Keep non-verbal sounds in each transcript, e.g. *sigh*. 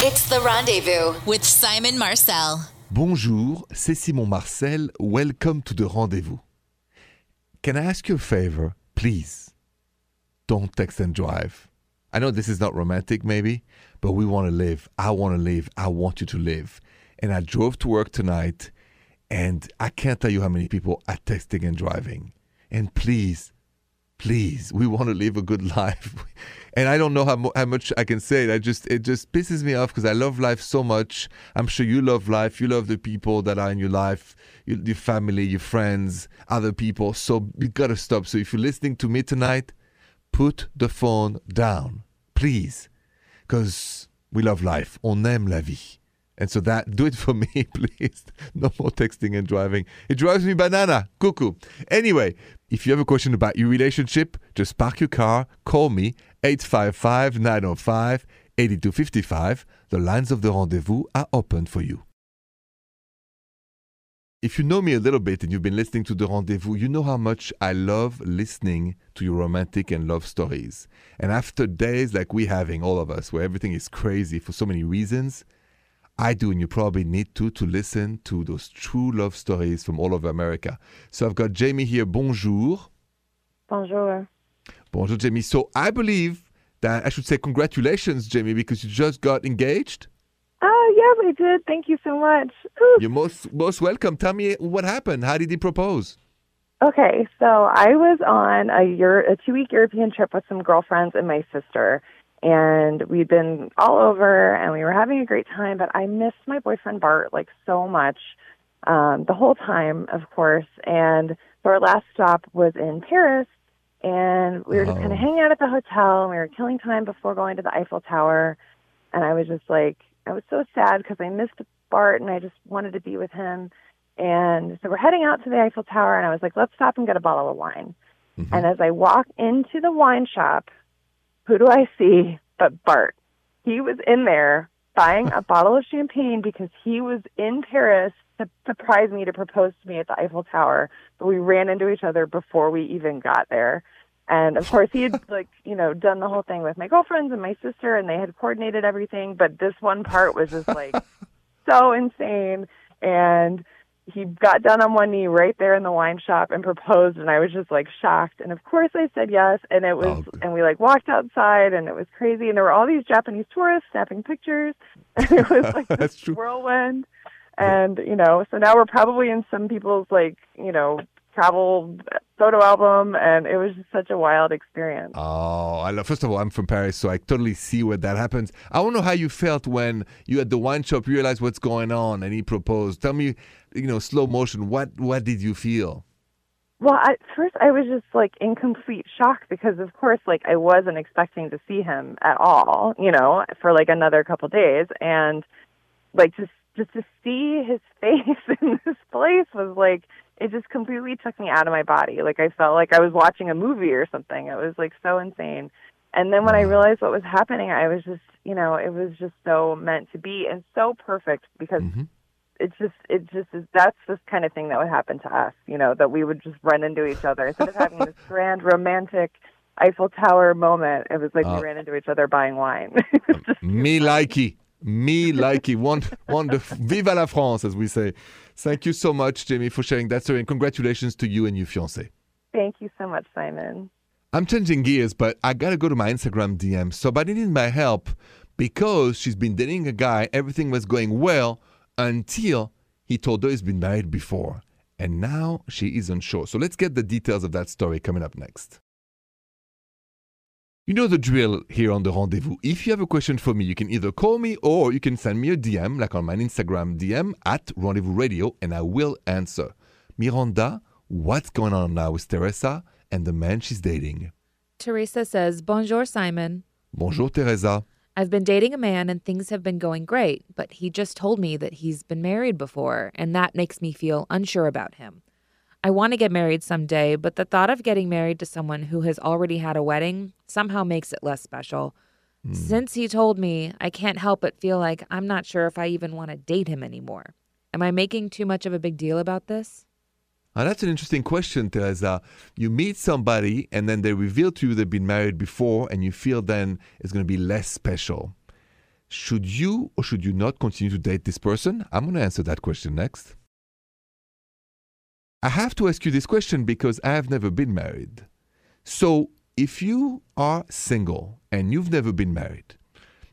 It's the rendezvous with Simon Marcel. Bonjour, c'est Simon Marcel. Welcome to the rendezvous. Can I ask you a favor, please? Don't text and drive. I know this is not romantic, maybe, but we want to live. I want to live. I want you to live. And I drove to work tonight, and I can't tell you how many people are texting and driving. And please, please, we want to live a good *laughs* life. And I don't know how, how much I can say. I just it just pisses me off because I love life so much. I'm sure you love life. You love the people that are in your life, your, your family, your friends, other people. So you gotta stop. So if you're listening to me tonight, put the phone down, please, because we love life. On aime la vie. And so that, do it for me, *laughs* please. No more texting and driving. It drives me banana. Cuckoo. Anyway, if you have a question about your relationship, just park your car, call me, 855 905 8255. The lines of the rendezvous are open for you. If you know me a little bit and you've been listening to the rendezvous, you know how much I love listening to your romantic and love stories. And after days like we having, all of us, where everything is crazy for so many reasons, I do, and you probably need to, to listen to those true love stories from all over America. So I've got Jamie here. Bonjour. Bonjour. Bonjour, Jamie. So I believe that I should say congratulations, Jamie, because you just got engaged. Oh, yeah, we did. Thank you so much. Ooh. You're most most welcome. Tell me what happened. How did he propose? Okay, so I was on a year, a two week European trip with some girlfriends and my sister, and we'd been all over, and we were having a great time. But I missed my boyfriend Bart like so much um, the whole time, of course. And so our last stop was in Paris, and we were just kind Oh. of hanging out at the hotel, and we were killing time before going to the Eiffel Tower. And I was just like, I was so sad because I missed Bart, and I just wanted to be with him. And so we're heading out to the Eiffel Tower, and I was like, let's stop and get a bottle of wine. And as I walk into the wine shop, who do I see but Bart? He was in there buying a bottle of champagne because he was in Paris to surprise me to propose to me at the Eiffel Tower. But we ran into each other before we even got there. And of course, he had *laughs* like you know done the whole thing with my girlfriends and my sister, and they had coordinated everything. But this one part was just like *laughs* so insane. And he got down on one knee right there in the wine shop and proposed and I was just like shocked. And of course I said yes and it was Oh, and we like walked outside and it was crazy and there were all these Japanese tourists snapping pictures. *laughs* And it was like *laughs* That's this true. whirlwind. And you know so now we're probably in some people's like you know travel photo album and it was just such a wild experience Oh, I love. First of all, I'm from Paris, so I totally see where that happens. I want to know how you felt when you at the wine shop realized what's going on and he proposed. Tell me, you know, slow motion. What what did you feel? Well, at first I was just like in complete shock because, of course, like I wasn't expecting to see him at all, you know, for like another couple days, and like just just to see his *laughs* face in this place was like it just completely took me out of my body. Like I felt like I was watching a movie or something. It was like so insane. And then when I realized what was happening, I was just, you know, it was just so meant to be and so perfect because it's just it just is that's this kind of thing that would happen to us, you know, that we would just run into each other instead of having this *laughs* grand romantic Eiffel Tower moment. It was like Uh, we ran into each other buying wine. *laughs* It was just- Me likey. Me *laughs* likey. One, wonderful. Viva la France, as we say. Thank you so much, Jamie, for sharing that story. And congratulations to you and your fiancé. Thank you so much, Simon. I'm changing gears, but I gotta go to my Instagram DM. So, but I needed my help because she's been dating a guy. Everything was going well until he told her he's been married before. And now she is unsure. So, let's get the details of that story coming up next. You know the drill here on the rendezvous. If you have a question for me, you can either call me or you can send me a DM, like on my Instagram DM at Rendezvous Radio, and I will answer. Miranda, what's going on now with Teresa and the man she's dating? Teresa says, Bonjour, Simon. Bonjour, Teresa. I've been dating a man and things have been going great, but he just told me that he's been married before, and that makes me feel unsure about him. I want to get married someday, but the thought of getting married to someone who has already had a wedding somehow makes it less special. Hmm. Since he told me, I can't help but feel like I'm not sure if I even want to date him anymore. Am I making too much of a big deal about this? Now, that's an interesting question, Teresa. You meet somebody and then they reveal to you they've been married before, and you feel then it's going to be less special. should you or should you not continue to date this person? I'm going to answer that question next. I have to ask you this question because I have never been married. So, if you are single and you've never been married,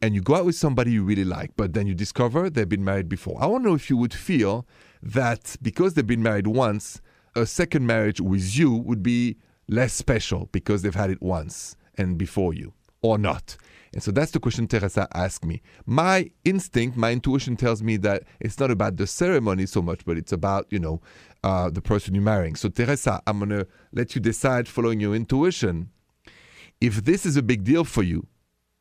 and you go out with somebody you really like, but then you discover they've been married before, I want to know if you would feel that because they've been married once, a second marriage with you would be less special because they've had it once and before you, or not. And so that's the question Teresa asked me. My instinct, my intuition tells me that it's not about the ceremony so much, but it's about, you know, uh, the person you're marrying. So, Teresa, I'm going to let you decide following your intuition. If this is a big deal for you,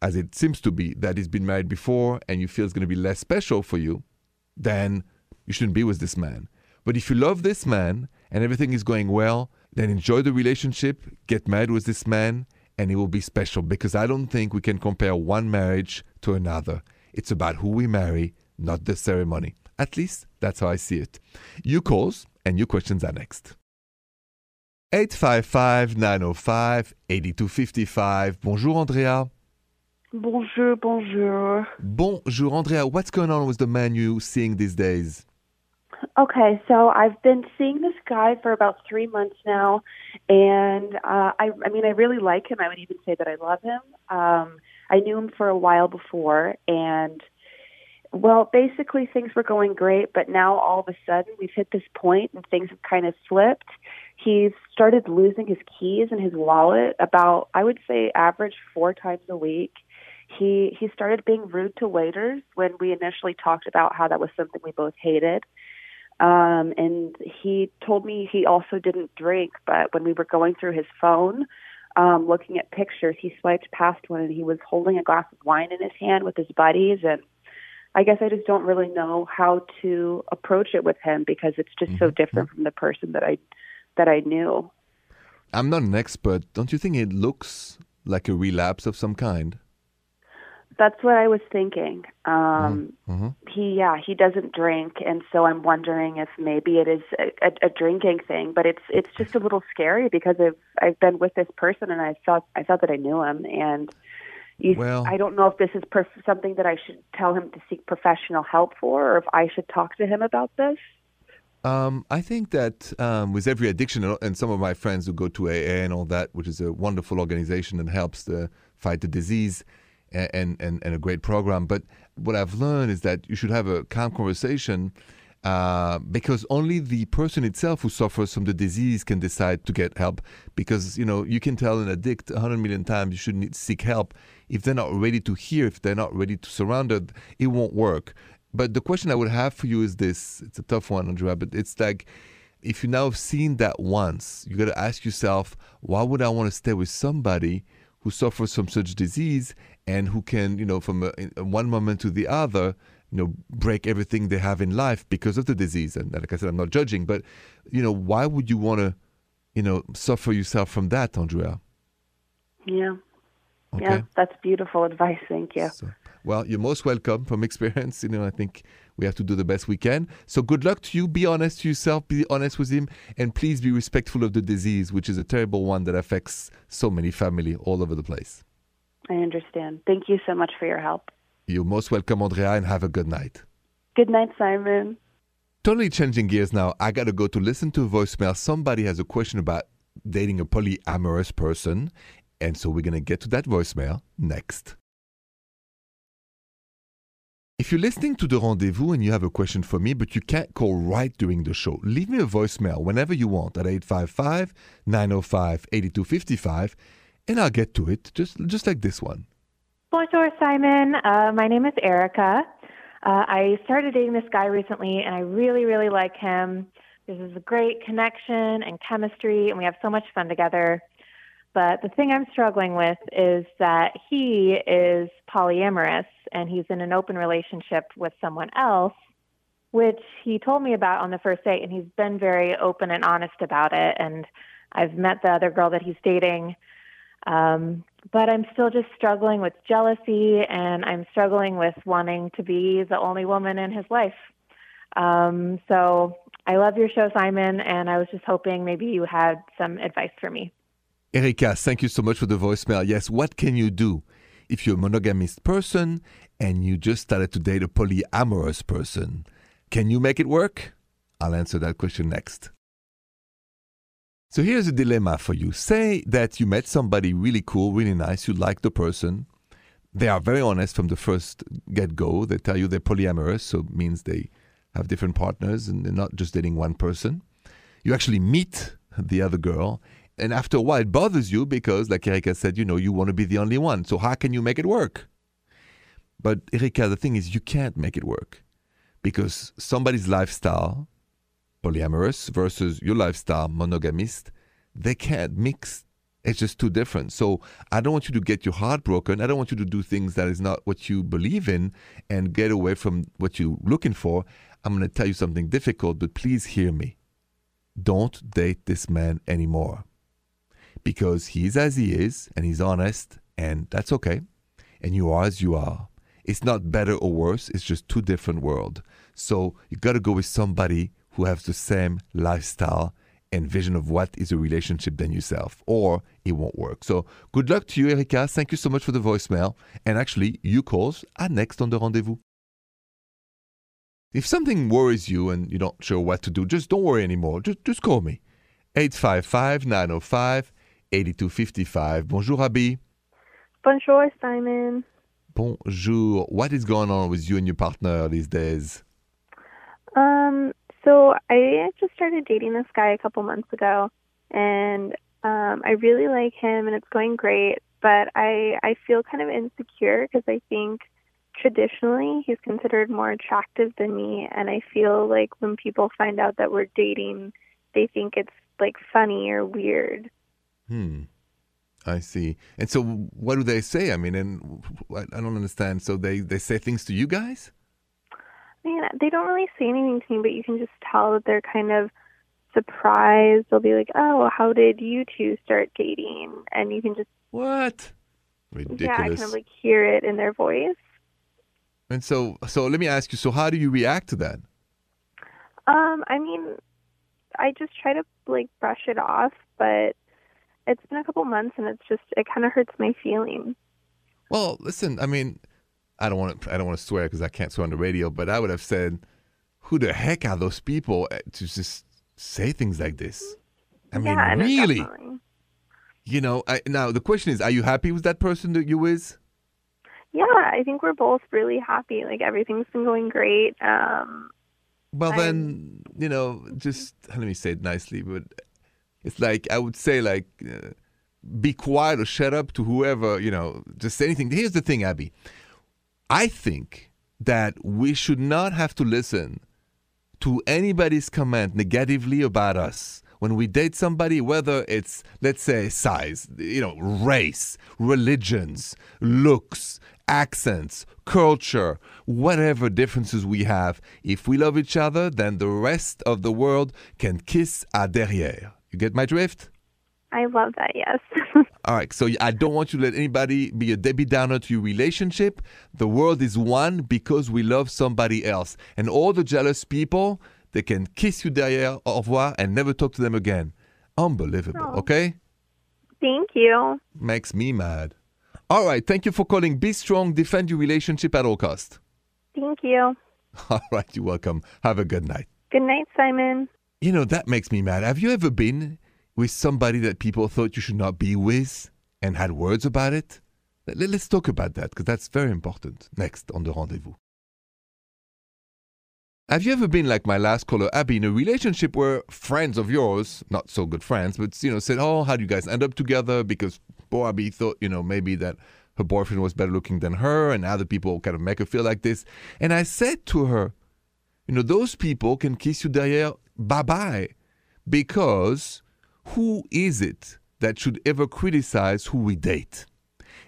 as it seems to be, that he's been married before and you feel it's going to be less special for you, then you shouldn't be with this man. But if you love this man and everything is going well, then enjoy the relationship, get married with this man, and it will be special because I don't think we can compare one marriage to another. It's about who we marry, not the ceremony. At least that's how I see it. You calls and your questions are next. 855 905 8255. Bonjour, Andrea. Bonjour, bonjour. Bonjour, Andrea. What's going on with the man you're seeing these days? Okay, so I've been seeing this guy for about three months now, and uh, I, I mean, I really like him. I would even say that I love him. Um, I knew him for a while before, and well, basically things were going great, but now all of a sudden we've hit this point and things have kind of flipped. He's started losing his keys and his wallet about, I would say, average four times a week. He he started being rude to waiters when we initially talked about how that was something we both hated. Um, and he told me he also didn't drink, but when we were going through his phone, um, looking at pictures, he swiped past one and he was holding a glass of wine in his hand with his buddies. And I guess I just don't really know how to approach it with him because it's just so Mm-hmm. different from the person that I that I knew. I'm not an expert. Don't you think it looks like a relapse of some kind? That's what I was thinking. Um, Mm-hmm. he, yeah, he doesn't drink, and so I'm wondering if maybe it is a, a, a drinking thing. But it's it's just a little scary because I've I've been with this person, and I thought I thought that I knew him, and you, Well- I don't know if this is perf- something that I should tell him to seek professional help for, or if I should talk to him about this. Um, I think that um, with every addiction, and- some of my friends who go to AA and all that, which is a wonderful organization that helps to fight the disease and, and, and a great program. But what I've learned is that you should have a calm conversation uh, because only the person itself who suffers from the disease can decide to get help. Because, you know, you can tell an addict 100 million times you should need, seek help. If they're not ready to hear, if they're not ready to surrender, it, won't work. But the question I would have for you is this it's a tough one, Andrea, but it's like if you now have seen that once, you got to ask yourself, why would I want to stay with somebody who suffers from such disease and who can, you know, from a, one moment to the other, you know, break everything they have in life because of the disease? And like I said, I'm not judging, but, you know, why would you want to, you know, suffer yourself from that, Andrea? Yeah, Okay. yeah, that's beautiful advice. Thank you. So, well, you're most welcome from experience. *laughs* You know, I think we have to do the best we can. So good luck to you. Be honest to yourself. Be honest with him, and please be respectful of the disease, which is a terrible one that affects so many family all over the place. I understand. Thank you so much for your help. You're most welcome, Andrea, and have a good night. Good night, Simon. Totally changing gears now. I got to go to listen to a voicemail. Somebody has a question about dating a polyamorous person. And so we're going to get to that voicemail next. If you're listening to the rendezvous and you have a question for me, but you can't call right during the show, leave me a voicemail whenever you want at 855 905 8255 and I'll get to it just, just like this one. Bonjour, Simon. Uh, my name is Erica. Uh, I started dating this guy recently, and I really, really like him. This is a great connection and chemistry, and we have so much fun together. But the thing I'm struggling with is that he is polyamorous, and he's in an open relationship with someone else, which he told me about on the first date, and he's been very open and honest about it. And I've met the other girl that he's dating. Um, but I'm still just struggling with jealousy and I'm struggling with wanting to be the only woman in his life. Um, so I love your show, Simon, and I was just hoping maybe you had some advice for me. Erika, thank you so much for the voicemail. Yes, what can you do? if you're a monogamous person and you just started to date a polyamorous person, can you make it work? I'll answer that question next. So here's a dilemma for you. Say that you met somebody really cool, really nice, you like the person. They are very honest from the first get go. They tell you they're polyamorous, so it means they have different partners and they're not just dating one person. You actually meet the other girl, and after a while it bothers you because, like Erika said, you know, you want to be the only one. So how can you make it work? But Erika, the thing is, you can't make it work because somebody's lifestyle, polyamorous, versus your lifestyle, monogamist, they can't mix. It's just too different. So I don't want you to get your heart broken. I don't want you to do things that is not what you believe in and get away from what you're looking for. I'm going to tell you something difficult, but please hear me. Don't date this man anymore because he's as he is and he's honest, and that's okay. And you are as you are. It's not better or worse, it's just two different world. So you got to go with somebody who has the same lifestyle and vision of what is a relationship than yourself, or it won't work. So good luck to you, Erika. Thank you so much for the voicemail. And actually, your calls are next on the rendezvous. If something worries you and you're not sure what to do, just don't worry anymore. Just, just call me. 855 905 8255. Bonjour, Abby. Bonjour, Simon. Bonjour. What is going on with you and your partner these days? Um, so I just started dating this guy a couple months ago, and um, I really like him, and it's going great. But I I feel kind of insecure because I think traditionally he's considered more attractive than me, and I feel like when people find out that we're dating, they think it's like funny or weird. Hmm. I see. And so, what do they say? I mean, and I don't understand. So they they say things to you guys? I mean, they don't really say anything to me, but you can just tell that they're kind of surprised. They'll be like, "Oh, how did you two start dating?" And you can just what? Ridiculous. Yeah, I kind of like hear it in their voice. And so, so let me ask you. So, how do you react to that? Um, I mean, I just try to like brush it off, but it's been a couple months, and it's just it kind of hurts my feelings. Well, listen. I mean, I don't want to. I don't want to swear because I can't swear on the radio. But I would have said, "Who the heck are those people eh, to just say things like this?" I mean, yeah, really. Definitely. You know. I, now the question is, are you happy with that person that you with? Yeah, I think we're both really happy. Like everything's been going great. Um, well, I'm- then you know, just let me say it nicely, but it's like I would say, like, uh, be quiet or shut up to whoever you know. Just say anything. Here's the thing, Abby. I think that we should not have to listen to anybody's comment negatively about us when we date somebody, whether it's, let's say, size, you know, race, religions, looks, accents, culture, whatever differences we have. If we love each other, then the rest of the world can kiss à derrière. You get my drift? I love that. Yes. *laughs* All right, so I don't want you to let anybody be a Debbie Downer to your relationship. The world is one because we love somebody else. And all the jealous people, they can kiss you derrière, au revoir, and never talk to them again. Unbelievable, Oh. okay? Thank you. Makes me mad. All right, thank you for calling. Be strong, defend your relationship at all cost. Thank you. *laughs* All right, you're welcome. Have a good night. Good night, Simon. You know, that makes me mad. Have you ever been with somebody that people thought you should not be with and had words about it? Let- Let's talk about that because that's very important. Next on the rendezvous. Have you ever been like my last caller, Abby, in a relationship where friends of yours, not so good friends, but you know, said, "Oh, how do you guys end up together?" Because poor Abby thought, you know, maybe that her boyfriend was better looking than her, and other people kind of make her feel like this. And I said to her, you know, those people can kiss you derrière, bye bye, because who is it that should ever criticize who we date?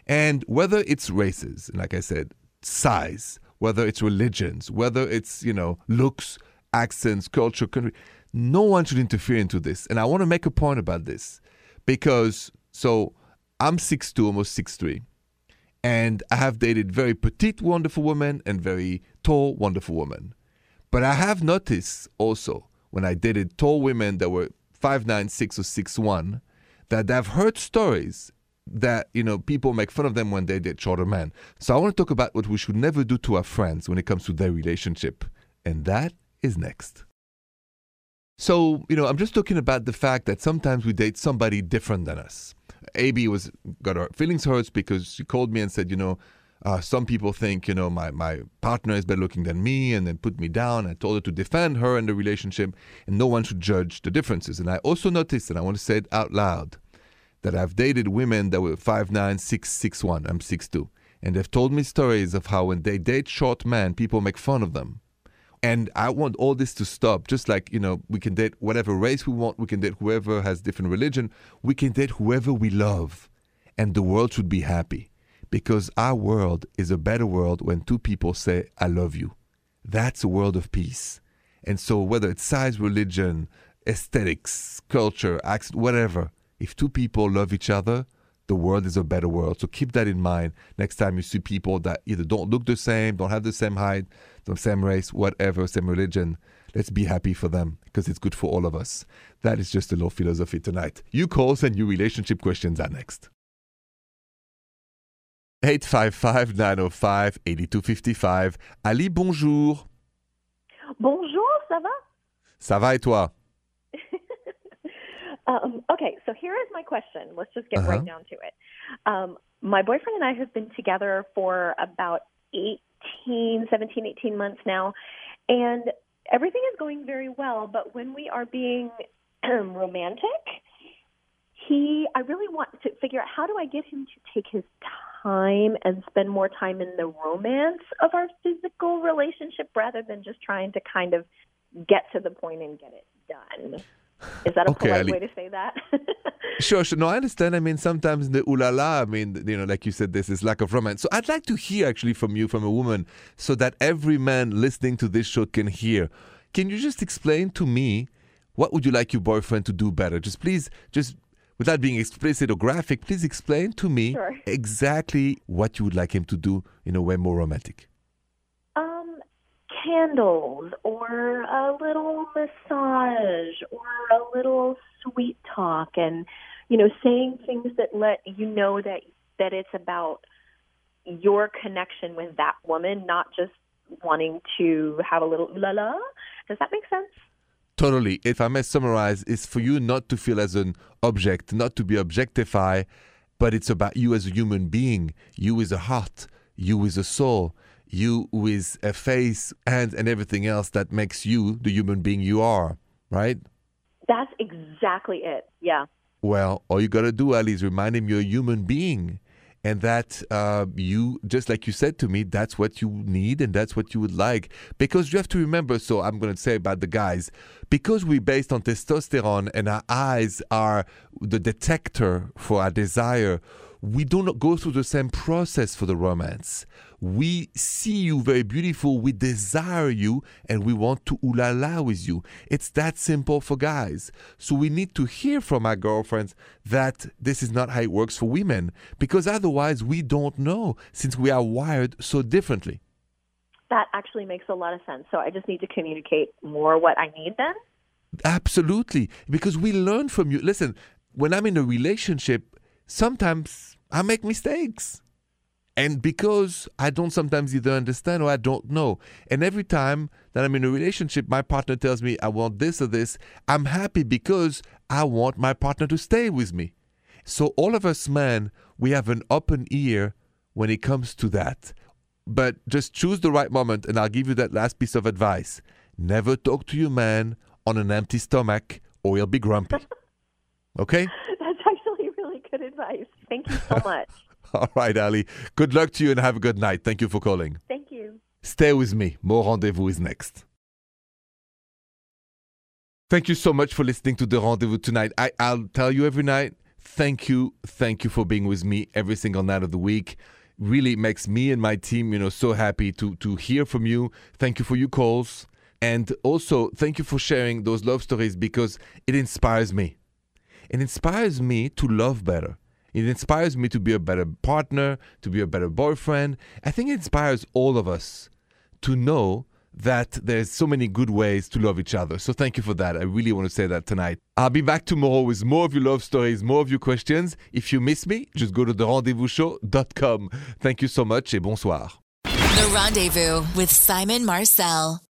And whether it's races, like I said, size, whether it's religions, whether it's, you know, looks, accents, culture, country, no one should interfere into this. And I want to make a point about this because, so I'm 6'2, almost 6'3. And I have dated very petite, wonderful women and very tall, wonderful women. But I have noticed also when I dated tall women that were 5'9, 6 or 6'1, that I've heard stories that you know people make fun of them when they date shorter men. So I want to talk about what we should never do to our friends when it comes to their relationship, and that is next. So you know, I'm just talking about the fact that sometimes we date somebody different than us. Abby was got her feelings hurt because she called me and said, you know, uh, some people think, you know, my, my partner is better looking than me and then put me down. I told her to defend her and the relationship and no one should judge the differences. And I also noticed, and I want to say it out loud, that I've dated women that were 5'9, 6'1. I'm 6'2. And they've told me stories of how when they date short men, people make fun of them. And I want all this to stop. Just like, you know, we can date whatever race we want, we can date whoever has different religion, we can date whoever we love. And the world should be happy because our world is a better world when two people say, I love you. That's a world of peace. And so, whether it's size, religion, aesthetics, culture, accent, whatever, if two people love each other, the world is a better world. So keep that in mind next time you see people that either don't look the same, don't have the same height, the same race, whatever, same religion. Let's be happy for them because it's good for all of us. That is just a little philosophy tonight. You calls and your relationship questions are next. 855-905-8255. Ali, bonjour. Bonjour, ça va? Ça va et toi? *laughs* um, okay, so here is my question. Let's just get Uh-huh. right down to it. Um, my boyfriend and I have been together for about 18, 17, 18 months now, and everything is going very well. But when we are being romantic, he, I really want to figure out how do I get him to take his time and spend more time in the romance of our physical relationship rather than just trying to kind of get to the point and get it done. Is that a Okay, polite Ali. way to say that? *laughs* Sure, sure. No, I understand. I mean, sometimes the ooh la la, I mean, you know, like you said, this is lack of romance. So I'd like to hear actually from you, from a woman, so that every man listening to this show can hear. Can you just explain to me what would you like your boyfriend to do better? Just please, just without being explicit or graphic, please explain to me Sure. exactly what you would like him to do in a way more romantic. um, candles or a little massage or a little sweet talk and you know saying things that let you know that that it's about your connection with that woman not just wanting to have a little la la does that make sense Totally. If I may summarize, it's for you not to feel as an object, not to be objectified, but it's about you as a human being, you with a heart, you with a soul, you with a face, hands, and everything else that makes you the human being you are, right? that's exactly it yeah Well, all you gotta do, Ali, is remind him you're a human being. And that uh, you, just like you said to me, that's what you need and that's what you would like. Because you have to remember, so I'm going to say about the guys, because we're based on testosterone and our eyes are the detector for our desire, we do not go through the same process for the romance. We see you very beautiful, we desire you, and we want to ooh la la with you. It's that simple for guys. So we need to hear from our girlfriends that this is not how it works for women, because otherwise we don't know since we are wired so differently. that actually makes a lot of sense so i just need to communicate more what i need then Absolutely. Because we learn from you. Listen, when I'm in a relationship, sometimes I make mistakes. And because I don't sometimes either understand or I don't know. And every time that I'm in a relationship, my partner tells me, I want this or this, I'm happy because I want my partner to stay with me. So, all of us men, we have an open ear when it comes to that. But just choose the right moment, and I'll give you that last piece of advice. Never talk to your man on an empty stomach, or he'll be grumpy. *laughs* Okay? That's actually really good advice. Thank you so *laughs* much. All right, Ali. Good luck to you and have a good night. Thank you for calling. Thank you. Stay with me. More rendezvous is next. Thank you so much for listening to the rendezvous tonight. I, I'll tell you every night, thank you, thank you for being with me every single night of the week. Really makes me and my team, you know, so happy to to hear from you. Thank you for your calls. And also thank you for sharing those love stories because it inspires me. It inspires me to love better. It inspires me to be a better partner, to be a better boyfriend. I think it inspires all of us to know that there's so many good ways to love each other. So thank you for that. I really want to say that tonight. I'll be back tomorrow with more of your love stories, more of your questions. If you miss me, just go to therendezvousshow.com. Thank you so much et bonsoir. The Rendezvous with Simon Marcel.